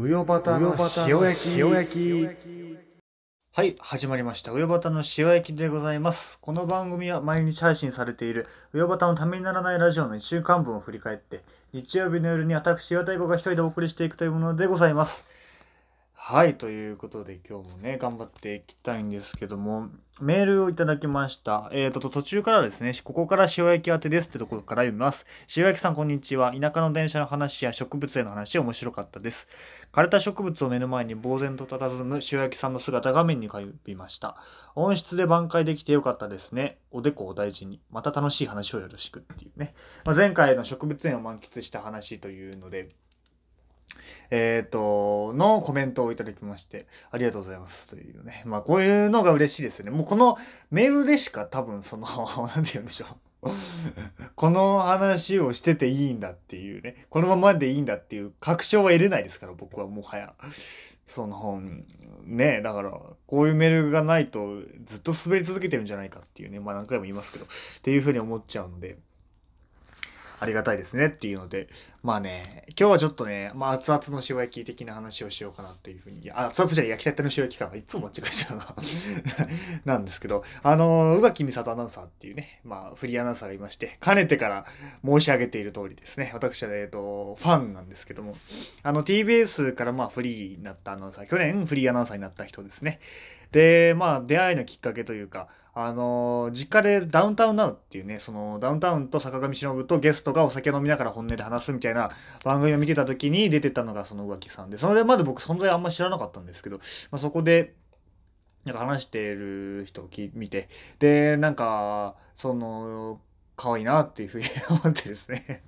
うよばたの塩焼きはい、始まりました。うよばたの塩焼きでございます。この番組は毎日配信されているうよばたのためにならないラジオの一週間分を振り返って、日曜日の夜に私、岩田子が一人でお送りしていくというものでございます。はい、ということで今日もね、頑張っていきたいんですけども、メールをいただきました。えーと、途中からですね、ここから塩焼き宛てですってところから読みます。塩焼きさん、こんにちは。田舎の電車の話や植物への話、面白かったです。枯れた植物を目の前に呆然と佇む塩焼きさんの姿が目に浮かびました。音質で挽回できてよかったですね。おでこを大事に。また楽しい話をよろしくっていうね。まあ、前回の植物園を満喫した話というので、えっ、と、のコメントをいただきまして、ありがとうございますというね。まあ、こういうのが嬉しいですよね。もうこのメールでしか多分その、なんて言うんでしょう。この話をしてていいんだっていうね、このままでいいんだっていう確証は得れないですから、僕はもはや。その本、ね、だから、こういうメールがないとずっと滑り続けてるんじゃないかっていうね、まあ何回も言いますけど、っていうふうに思っちゃうので、ありがたいですねっていうので、まあね、今日はちょっとね、まあ熱々の塩焼き的な話をしようかなっていうふうに、いや、熱々じゃ焼きたての塩焼きか。いつも間違えちゃうな。なんですけど、あの、宇垣美里アナウンサーっていうね、まあフリーアナウンサーがいまして、かねてから申し上げている通りですね、私は、えっと、ファンなんですけども、あの、TBS からまあフリーになったアナウンサー、去年フリーアナウンサーになった人ですね。で、まあ出会いのきっかけというか、あの実家でダウンタウンナウっていうね、そのダウンタウンと坂上忍とゲストがお酒飲みながら本音で話すみたいな番組を見てた時に出てたのがその宇垣さんで、それまで僕存在あんま知らなかったんですけど、まあ、そこで、なんか話してる人を見て、で、なんか、その、可愛いなっていうふうに思ってですね。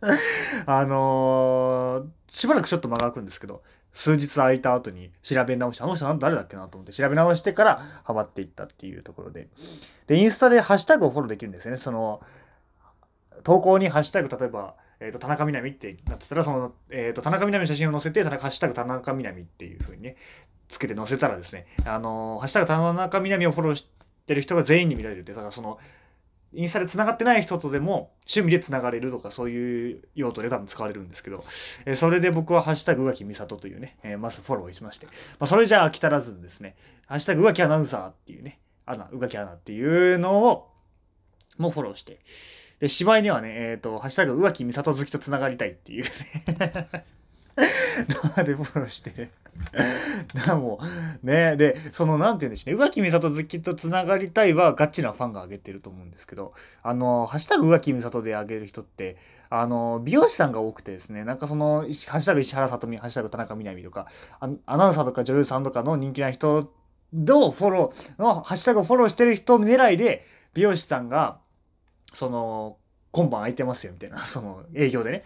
あのー、しばらくちょっと間が空くんですけど、数日空いた後に調べ直して、あの人なん誰だっけなと思って調べ直してからハマっていったっていうところで。で、インスタでハッシュタグをフォローできるんですよね。その、投稿にハッシュタグ、例えば、えっ、ー、と、田中みな実ってなってたら、その、えっ、ー、と、田中みな実の写真を載せて、ハッシュタグ田中みな実っていう風にね、つけて載せたらですね、あの、ハッシュタグ田中みな実をフォローしてる人が全員に見られるって、だからその、インスタで繋がってない人とでも趣味で繋がれるとかそういう用途で多分使われるんですけど、えー、それで僕はハッシュタグ宇垣美里とというね、えー、まずフォローしまして、まあ、それじゃ飽き足らずですね、ハッシュタグ宇垣アナウンサーっていうね、アナ、宇垣アナっていうのをもうフォローして、で、しまいにはね、えっ、ー、と、ハッシュタグ宇垣美里好きと繋がりたいっていうね。生でフォローして。だもね。でそのなんて言うんでしょうね宇垣美里好きとつながりたいはガチなファンが上げてると思うんですけど。あの「ハッシュタグ宇垣美里」で上げる人ってあの美容師さんが多くてですね。なんかその「ハッシュタグ石原さとみ」「ハッシュタグ田中みな実」とかアナウンサーとか女優さんとかの人気な人のフォローのハッシュタグフォローしてる人狙いで美容師さんがその今晩空いてますよみたいなその営業でね。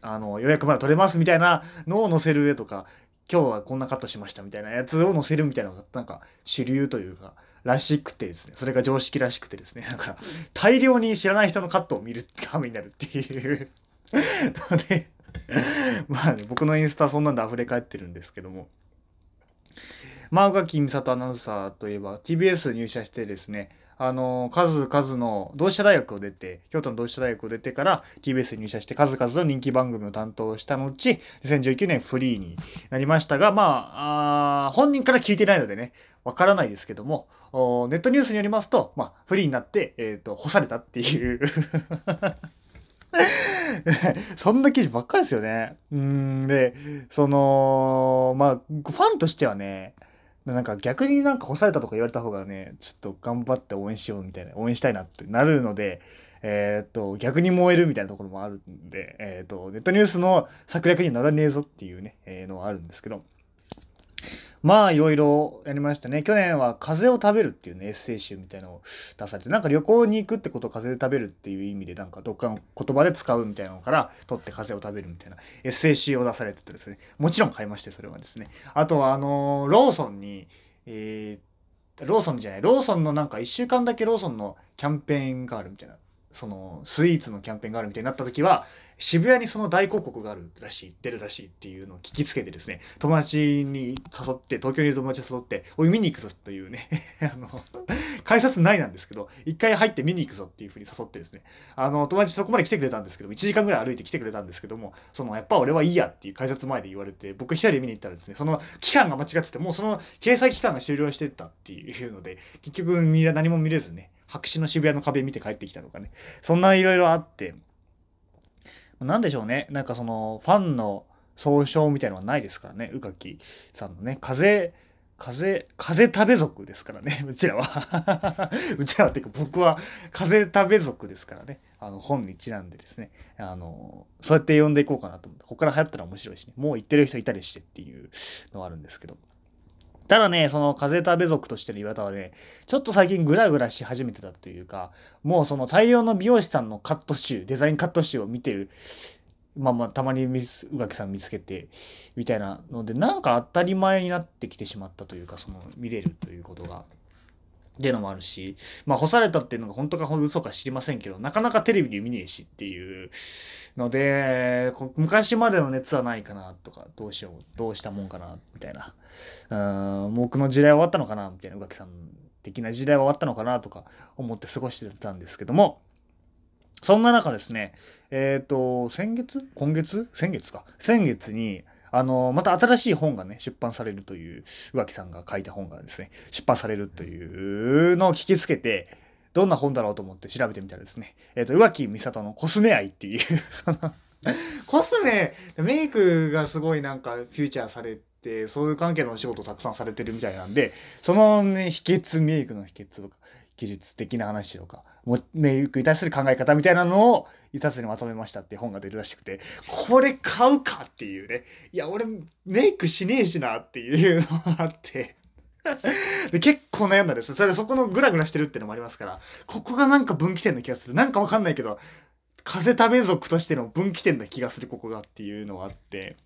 あの予約まだ取れますみたいなのを載せる絵とか今日はこんなカットしましたみたいなやつを載せるみたいなのがなんか主流というからしくてですね。それが常識らしくてですね。だから大量に知らない人のカットを見る羽目になるっていう。ので まあね僕のインスタはそんなんで溢れ返ってるんですけども。まあ宇垣美里アナウンサーといえば TBS 入社してですねあの数々の同志社大学を出て京都の同志社大学を出てから TBS に入社して数々の人気番組を担当した後2019年フリーになりましたがまあ本人から聞いてないのでねわからないですけどもネットニュースによりますと、まあ、フリーになって、えーと、干されたっていう そんな記事ばっかりですよね。うんでそのまあファンとしてはねなんか逆になんか干されたとか言われた方がね、ちょっと頑張って応援しようみたいな、応援したいなってなるので、えっ、と、逆に燃えるみたいなところもあるんで、えっ、と、ネットニュースの策略にならねえぞっていうね、えー、のはあるんですけど、まあいろいろやりましたね。去年は風を食べるっていうね、エッセイ集みたいなのを出されて、なんか旅行に行くってことを風で食べるっていう意味で、なんかどっかの言葉で使うみたいなのから取って風を食べるみたいなエッセイ集を出されててですね、もちろん買いまして、それはですね。あとはあのローソンに、えー、ローソンじゃない、ローソンのなんか1週間だけローソンのキャンペーンがあるみたいな。そのスイーツのキャンペーンがあるみたいになった時は渋谷にその大広告があるらしい出るらしいっていうのを聞きつけてですね友達に誘って東京にいる友達に誘っておい見に行くぞというね あの改札ないなんですけど、一回入って見に行くぞっていうふうに誘ってですね、あの、友達そこまで来てくれたんですけども、1時間ぐらい歩いて来てくれたんですけども、その、やっぱ俺はいいやっていう改札前で言われて、僕一人で見に行ったらですね、その期間が間違ってて、もうその掲載期間が終了してたっていうので、結局何も見れずね、白紙の渋谷の壁見て帰ってきたとかね、そんないろいろあって、なんでしょうね、なんかその、ファンの、総称みたいのはないですからね。宇垣さんのね。風風風食べ族ですからね。うちらは。うちらはっていうか僕は風食べ族ですからね。あの本にちなんでですね。あのそうやって呼んでいこうかなと思って。ここから流行ったら面白いしね。もう言ってる人いたりしてっていうのはあるんですけど。ただね、その風食べ族としての岩田はね、ちょっと最近グラグラし始めてたというか、もうその大量の美容師さんのカット集、デザインカット集を見てるまあまあたまに宇垣さん見つけてみたいなのでなんか当たり前になってきてしまったというかその見れるということが。っていうのもあるし、まあ、干されたっていうのが本当か嘘か知りませんけど、なかなかテレビで見ねえしっていうので、昔までの熱はないかなとか、どうしよう、どうしたもんかな、みたいな。うん、僕の時代は終わったのかな、みたいな、宇垣さん的な時代は終わったのかなとか思って過ごしてたんですけども、そんな中ですね、えっ、ー、と、先月？今月？先月か。先月に、あの、また新しい本がね、出版されるという、宇垣さんが書いた本がですね、出版されるというのを聞きつけて、どんな本だろうと思って調べてみたらですね、えっ、ー、と、宇垣美里のコスメ愛っていう そのコスメ、メイクがすごいなんかフューチャーされて、そういう関係のお仕事をたくさんされてるみたいなんで、そのね、秘訣、メイクの秘訣とか、技術的な話とか、メイクに対する考え方みたいなのを一冊にまとめましたって本が出るらしくて、これ買うかっていうね。いや、俺メイクしねえしなっていうのがあって で結構悩んだんです。それでそこのグラグラしてるっていうのもありますから、ここがなんか分岐点な気がする。なんかわかんないけど、風食べ族としての分岐点な気がするここがっていうのがあって、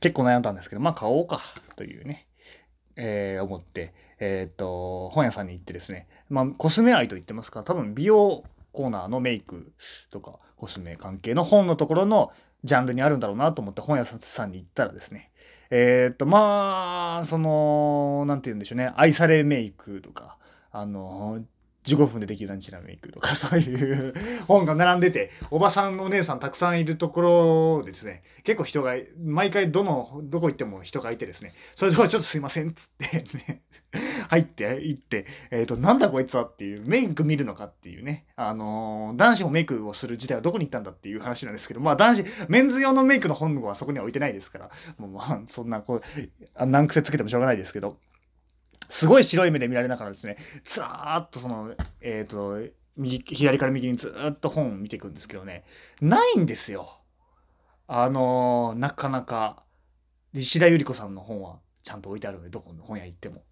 結構悩んだんですけど、まあ買おうかというね、えー、思って、えっ、ー、と、本屋さんに行ってですね、まあ、コスメ愛と言ってますから、多分美容コーナーのメイクとかコスメ関係の本のところのジャンルにあるんだろうなと思って本屋さんに行ったらですね、えっ、ー、と、まあ、その、なんて言うんでしょうね、愛されメイクとか、あの、15分でできるランチラメイクとか そういう本が並んでておばさんお姉さんたくさんいるところですね結構人が毎回どのどこ行っても人がいてですねそれでちょっとすいませんつってね 入って行って、えっ、ー、と、なんだこいつはっていう、メイク見るのかっていうね、あのー、男子もメイクをする時代はどこに行ったんだっていう話なんですけど、まあ男子、メンズ用のメイクの本はそこには置いてないですから、もうまあ、そんな、こう、難癖つけてもしょうがないですけど、すごい白い目で見られながらですね、ずらーっとその、えっ、ー、と、右、左から右にずっと本を見ていくんですけどね、ないんですよ。あのー、なかなか、石田ゆり子さんの本はちゃんと置いてあるので、どこの本屋行っても。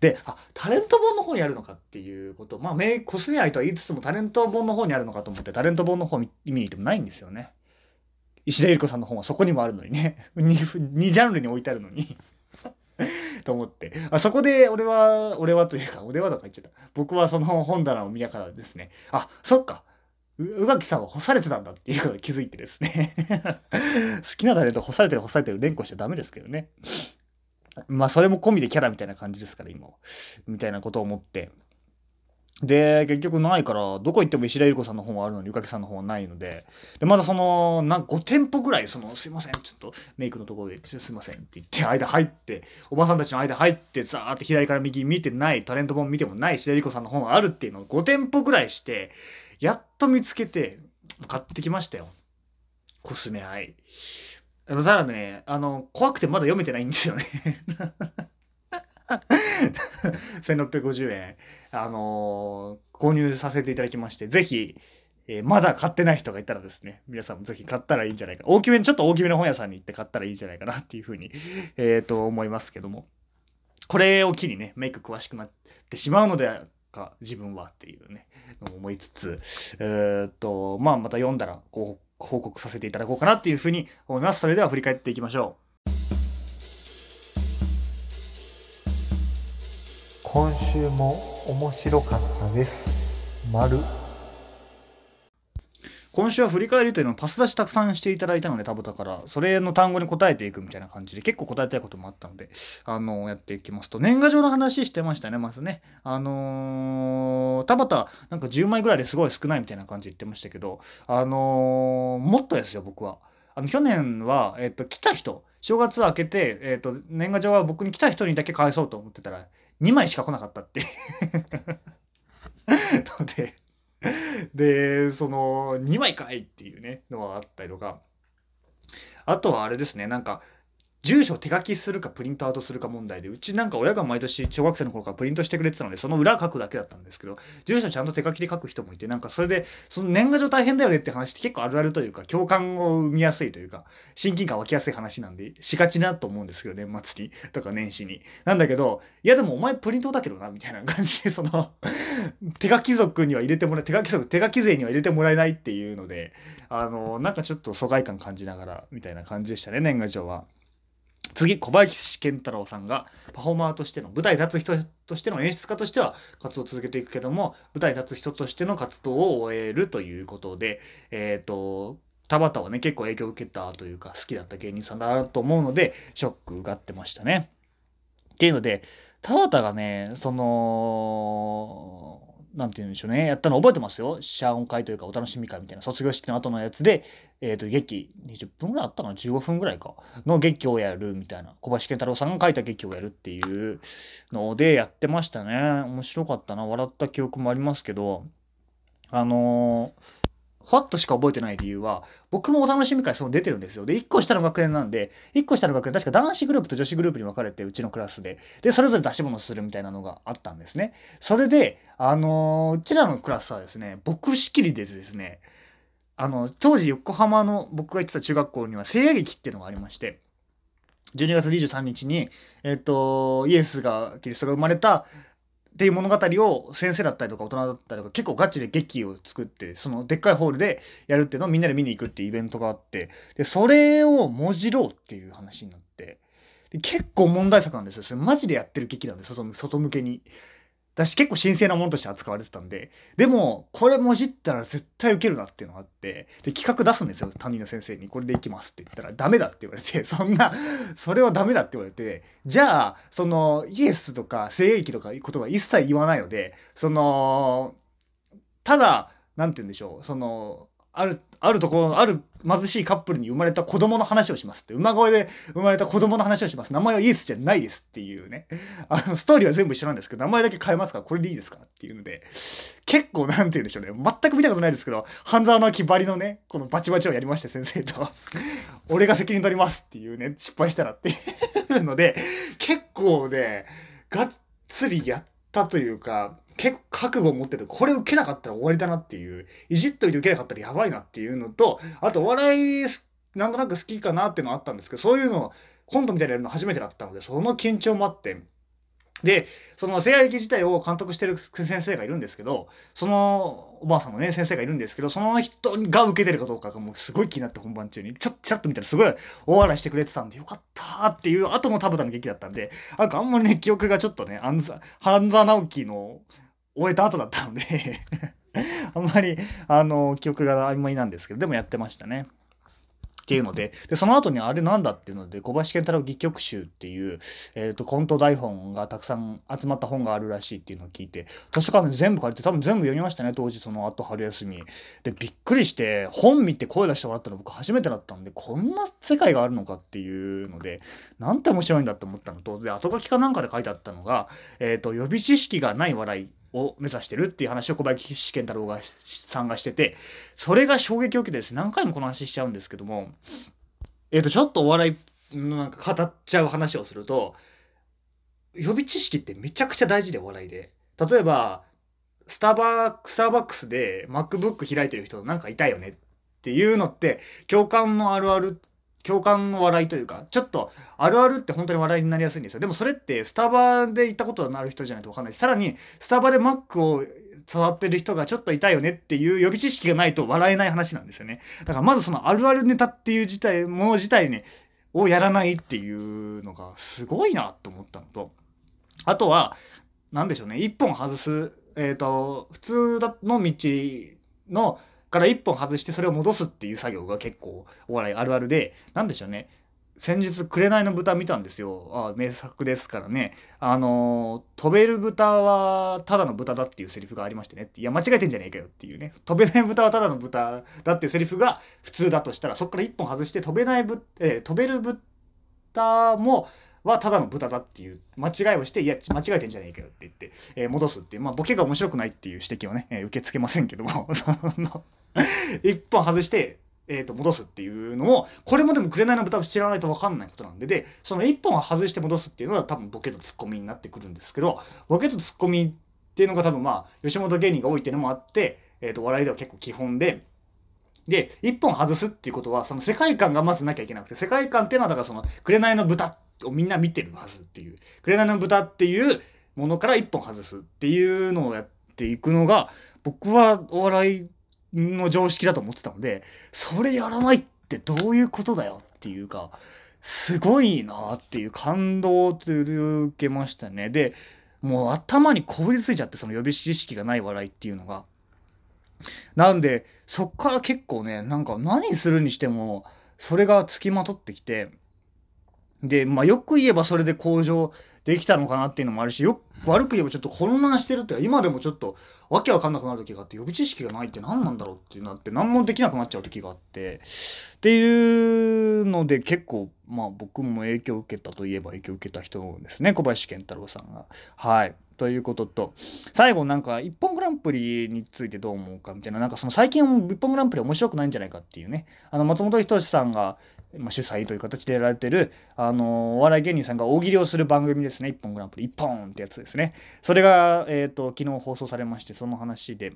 で、あ、タレント本の方にあるのかっていうこと、まあ、メコスメ愛とは言いつつもタレント本の方にあるのかと思って、タレント本の方見に行ってもないんですよね。石田ゆり子さんの本はそこにもあるのにね。2, 2ジャンルに置いてあるのに と思って。あそこで俺は、俺はというか、俺はとか言っちゃった。僕はその本棚を見ながらですね、あ、そっか。宇垣さんは干されてたんだっていうことに気づいてですね 好きなタレント干されてる干されてる連呼しちゃダメですけどね。まあそれも込みでキャラみたいな感じですから今みたいなことを思ってで結局ないからどこ行っても石田ゆり子さんの本はあるのにゆかけさんの本はないのででまだそのな5店舗ぐらいその「すいませんちょっとメイクのところですいません」って言って間入っておばさんたちの間入ってザーって左から右見てないタレント本見てもない石田ゆり子さんの本があるっていうのを5店舗ぐらいしてやっと見つけて買ってきましたよ。コスメ愛ただね、あの、怖くてまだ読めてないんですよね。1650円、あのー、購入させていただきまして、ぜひ、えー、まだ買ってない人がいたらですね、皆さんもぜひ買ったらいいんじゃないか。大きめに、ちょっと大きめの本屋さんに行って買ったらいいんじゃないかなっていうふうに、えっ、ー、と、思いますけども。これを機にね、メイク詳しくなってしまうのでか、自分はっていうね、思いつつ、えっと、まあ、また読んだら、こう、報告させていただこうかなっていうふうに思います。それでは振り返っていきましょう。今週も面白かったです。丸。今週は振り返りというのをパス出したくさんしていただいたので、田畑から、それの単語に答えていくみたいな感じで、結構答えたいこともあったので、あの、やっていきますと、年賀状の話してましたね、まずね。あのー、田畑、なんか10枚ぐらいですごい少ないみたいな感じ言ってましたけど、あのー、もっとですよ、僕は。あの去年は、えっと、来た人、正月明けて、えっと、年賀状は僕に来た人にだけ返そうと思ってたら、2枚しか来なかったって。のでで、その、2枚かいっていうね、のはあったりとか、あとはあれですね、なんか、住所を手書きするかプリントアウトするか問題で、うちなんか親が毎年小学生の頃からプリントしてくれてたので、その裏書くだけだったんですけど、住所ちゃんと手書きで書く人もいて、なんかそれで、その年賀状大変だよねって話って結構あるあるというか、共感を生みやすいというか、親近感湧きやすい話なんで、しがちなと思うんですけど、年末に、とか年始に。なんだけど、いやでもお前プリントだけどな、みたいな感じで、その手書き族には入れてもらえ、手書き族、手書き勢には入れてもらえないっていうので、あの、なんかちょっと疎外感感じながら、みたいな感じでしたね、年賀状は。次小林健太郎さんがパフォーマーとしての舞台立つ人としての演出家としては活動を続けていくけども舞台立つ人としての活動を終えるということでえっ、ー、と田畑はね結構影響を受けたというか好きだった芸人さんだなと思うのでショックがってましたね。っていうので田畑がねそのなんて言うんでしょうね、やったの覚えてますよ。謝恩会というかお楽しみ会みたいな卒業式の後のやつで、えっ、ー、と、劇、20分ぐらいあったかな ?15 分ぐらいか。の劇をやるみたいな。小橋健太郎さんが書いた劇をやるっていうのでやってましたね。面白かったな。笑った記憶もありますけど、あのーふわっとしか覚えてない理由は、僕もお楽しみ会その出てるんですよ。で、1個下の学年なんで、1個下の学年、確か男子グループと女子グループに分かれて、うちのクラスで、で、それぞれ出し物するみたいなのがあったんですね。それで、あのー、うちらのクラスはですね、僕仕切りでですね、あの、当時横浜の僕が行ってた中学校には聖夜劇っていうのがありまして、12月23日に、えっ、と、イエスが、キリストが生まれたっていう物語を先生だったりとか大人だったりとか結構ガチで劇を作ってそのでっかいホールでやるっていうのをみんなで見に行くっていうイベントがあってでそれをもじろうっていう話になってで結構問題作なんですよ。それマジでやってる劇なんです外向けに。私結構神聖なものとして扱われてたんで、でも、これもじったら絶対受けるなっていうのがあって、で、企画出すんですよ、担任の先生に。これでいきますって言ったら、ダメだって言われて、そんな、それはダメだって言われて、じゃあ、その、イエスとか、聖域とか言葉一切言わないので、その、ただ、何て言うんでしょう、その、ある、あるところ、ある貧しいカップルに生まれた子供の話をしますって。馬声で生まれた子供の話をします。名前はイエスじゃないですっていうね。あの、ストーリーは全部一緒なんですけど、名前だけ変えますか？ら、これでいいですか？っていうので、結構なんて言うんでしょうね。全く見たことないですけど、半沢直樹ばりのね、このバチバチをやりまして、先生と。俺が責任取りますっていうね、失敗したらっていうので、結構ね、がっつりやったというか、結構覚悟を持ってて、これ受けなかったら終わりだなっていう、いじっといて受けなかったらやばいなっていうのと、あとお笑い、なんとなく好きかなっていうのはあったんですけど、そういうの、コントみたいなやるの初めてだったので、その緊張もあって、で、その聖夜劇自体を監督してる先生がいるんですけど、そのおばあさんのね、先生がいるんですけど、その人が受けてるかどうかがもうすごい気になって本番中に、ちょっとちらっと見たらすごい大笑いしてくれてたんで、よかったっていう後の田畑の劇だったんで、なんかあんまりね、記憶がちょっとね、半沢直樹の終えた後だったので あんまり、あの、記憶が曖昧なんですけど、でもやってましたね。っていうのででその後にあれなんだっていうので小林健太郎戯曲集っていう、えーと、コント台本がたくさん集まった本があるらしいっていうのを聞いて図書館で全部借りて多分全部読みましたね当時その後春休みでびっくりして本見て声出してもらったの僕初めてだったんでこんな世界があるのかっていうのでなんて面白いんだって思ったのとで後書きかなんかで書いてあったのが、えーと予備知識がない笑いを目指してるっていう話を小林健太郎がさんがしててそれが衝撃を受けてですね何回もこの話しちゃうんですけどもえっ、ー、とちょっとお笑いのなんか語っちゃう話をすると予備知識ってめちゃくちゃ大事でお笑いで。例えばスタバスターバックスで MacBook 開いてる人なんかいたよねっていうのって共感のあるある共感の笑いというか、ちょっと、あるあるって本当に笑いになりやすいんですよ。でもそれって、スタバで行ったことのある人じゃないと分かんないし、さらに、スタバで Mac を触ってる人がちょっと痛いよねっていう予備知識がないと笑えない話なんですよね。だからまずそのあるあるネタっていう自体、もの自体ね、をやらないっていうのがすごいなと思ったのと、あとは、何でしょうね、一本外す、えっ、ー、と、普通の道の、から1本外してそれを戻すっていう作業が結構お笑いあるあるで何でしょうね。先日「紅の豚」見たんですよ。あ名作ですからね。あの飛べる豚はただの豚だっていうセリフがありましてねいや間違えてんじゃねえかよっていうね。飛べない豚はただの豚だっていうセリフが普通だとしたらそこから1本外して飛べないぶ、えー、飛べる豚もはただの豚だっていう間違いをしていや間違えてんじゃねえかよって言って、えー、戻すっていうまあボケが面白くないっていう指摘をね、えー、受け付けませんけども その1本外してえー、と戻すっていうのをこれもでも紅の豚を知らないと分かんないことなんででその1本は外して戻すっていうのは多分ボケとツッコミになってくるんですけどボケとツッコミっていうのが多分まあ吉本芸人が多いっていうのもあって、えー、と笑いでは結構基本で。で1本外すっていうことはその世界観がまずなきゃいけなくて世界観っていうのはだからその「紅の豚っ」をみんな見てるはずっていう「紅の豚」っていうものから1本外すっていうのをやっていくのが僕はお笑いの常識だと思ってたのでそれやらないってどういうことだよっていうかすごいなっていう感動を受けましたね。でもう頭にこびりついちゃってその予備知識がない笑いっていうのが。なんでそっから結構ねなんか何するにしてもそれがつきまとってきてでまあよく言えばそれで向上できたのかなっていうのもあるしよ悪く言えばちょっと混乱してるっていうか今でもちょっとわけわかんなくなる時があって予備知識がないって何なんだろうってなって何もできなくなっちゃう時があってっていうので結構まあ僕も影響を受けたといえば影響を受けた人ですね小林健太郎さんが。はいということと最後なんか「一本グランプリ」についてどう思うかみたいななんかその最近「一本グランプリ」面白くないんじゃないかっていうねあの松本人志さんがま、主催という形でやられてる、あのお笑い芸人さんが大喜利をする番組ですね。一本グランプリ、一本ってやつですね。それが、えっ、ー、と、昨日放送されまして、その話で、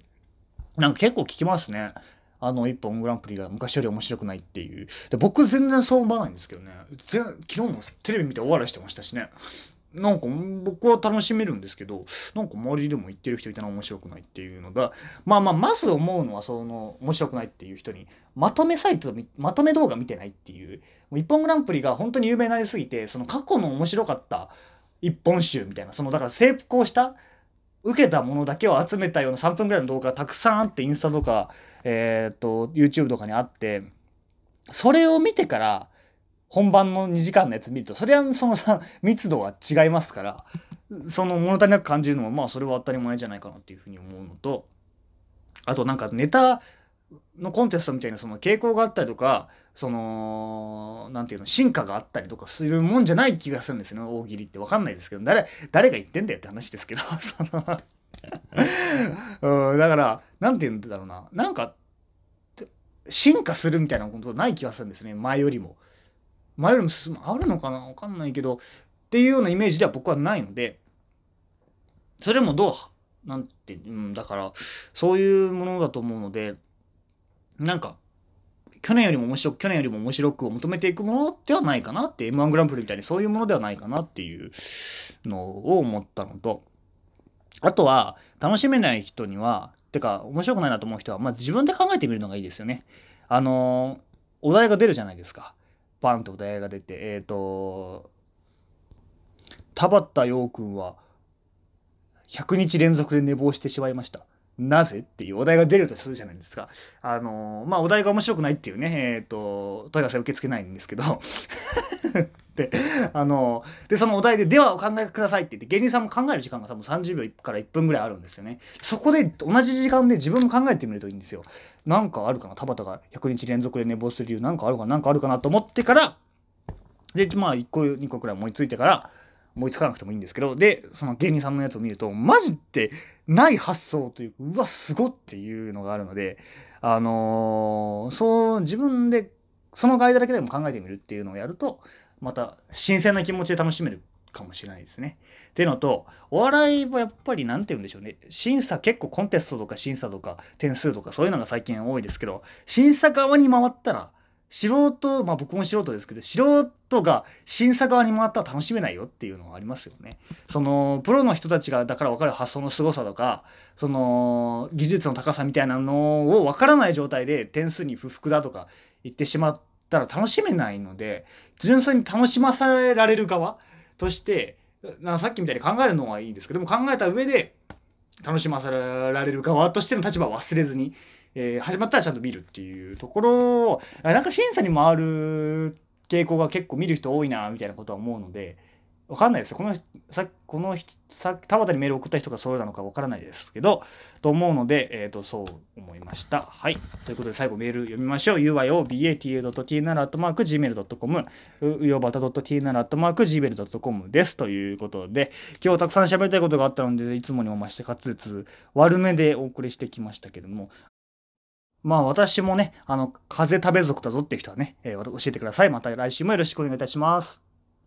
なんか結構聞きますね。あの一本グランプリが昔より面白くないっていう。で僕全然そう思わないんですけどね。昨日もテレビ見てお笑いしてましたしね。なんか僕は楽しめるんですけどなんか周りでも言ってる人いたら面白くないっていうのがまあまあまず思うのはその面白くないっていう人にまとめサイトまとめ動画見てないっていう「一本グランプリ」が本当に有名になりすぎてその過去の面白かった一本集みたいなそのだから成功した受けたものだけを集めたような3分ぐらいの動画がたくさんあってインスタとかえっ、と YouTube とかにあってそれを見てから本番の2時間のやつ見るとそれはそのさ密度は違いますからその物足りなく感じるのはまあそれは当たり前じゃないかなっていうふうに思うのとあとなんかネタのコンテストみたいなその傾向があったりとかその何て言うの進化があったりとかするもんじゃない気がするんですよね大喜利って分かんないですけど誰誰が言ってんだよって話ですけど うんだから何て言うんだろうななんか進化するみたいなことない気がするんですね前よりも。前よりも進むあるのかな？わかんないけどっていうようなイメージでは僕はないのでそれもどうなんて、うん、だからそういうものだと思うのでなんか去年よりも面白く去年よりも面白くを求めていくものではないかなって m 1グランプリみたいにそういうものではないかなっていうのを思ったのとあとは楽しめない人にはてか面白くないなと思う人は、まあ、自分で考えてみるのがいいですよね。あのお題が出るじゃないですか。バンとお題が出てえっ、ー、と田畑陽君は100日連続で寝坊してしまいました。なぜっていうお題が出るとするじゃないですか。あのまあお題が面白くないっていうね、えっ、ー、と、問い合わせ受け付けないんですけど で、あので、そのお題で、ではお考えくださいって言って、芸人さんも考える時間が多分30秒から1分ぐらいあるんですよね。そこで同じ時間で自分も考えてみるといいんですよ。なんかあるかな田畑が100日連続で寝坊する理由なんかあるかななんかあるかなと思ってから、で、まあ1個2個くらい思いついてから、思いつかなくてもいいんですけどでその芸人さんのやつを見るとマジってない発想というかうわすごっていうのがあるのであのー、そう自分でその間だけでも考えてみるっていうのをやるとまた新鮮な気持ちで楽しめるかもしれないですね。っていうのとお笑いはやっぱり何て言うんでしょうね審査結構コンテストとか審査とか点数とかそういうのが最近多いですけど審査側に回ったら素人まあ僕も素人ですけど素人が審査側に回ったら楽しめないよっていうのはありますよね。そのプロの人たちがだから分かる発想の凄さとかその技術の高さみたいなのを分からない状態で点数に不服だとか言ってしまったら楽しめないので純粋に楽しませられる側としてさっきみたいに考えるのはいいんですけども考えた上で楽しませられる側としての立場を忘れずにえー始まったらちゃんと見るっていうところをなんか審査にもある傾向が結構見る人多いなみたいなことは思うのでわかんないですこのさこの人さ田畑にメール送った人がそうなのかわからないですけどと思うので、えー、とそう思いました。はい。ということで最後メール読みましょう。uiobata.t7.gmail.com うよばた .t7.gmail.com です。ということで今日たくさん喋りたいことがあったのでいつもにも増して滑舌悪めでお送りしてきましたけどもまあ私もね、あの、風食べ族だぞっていう人はね、えー教えてください。また来週もよろしくお願いいたします。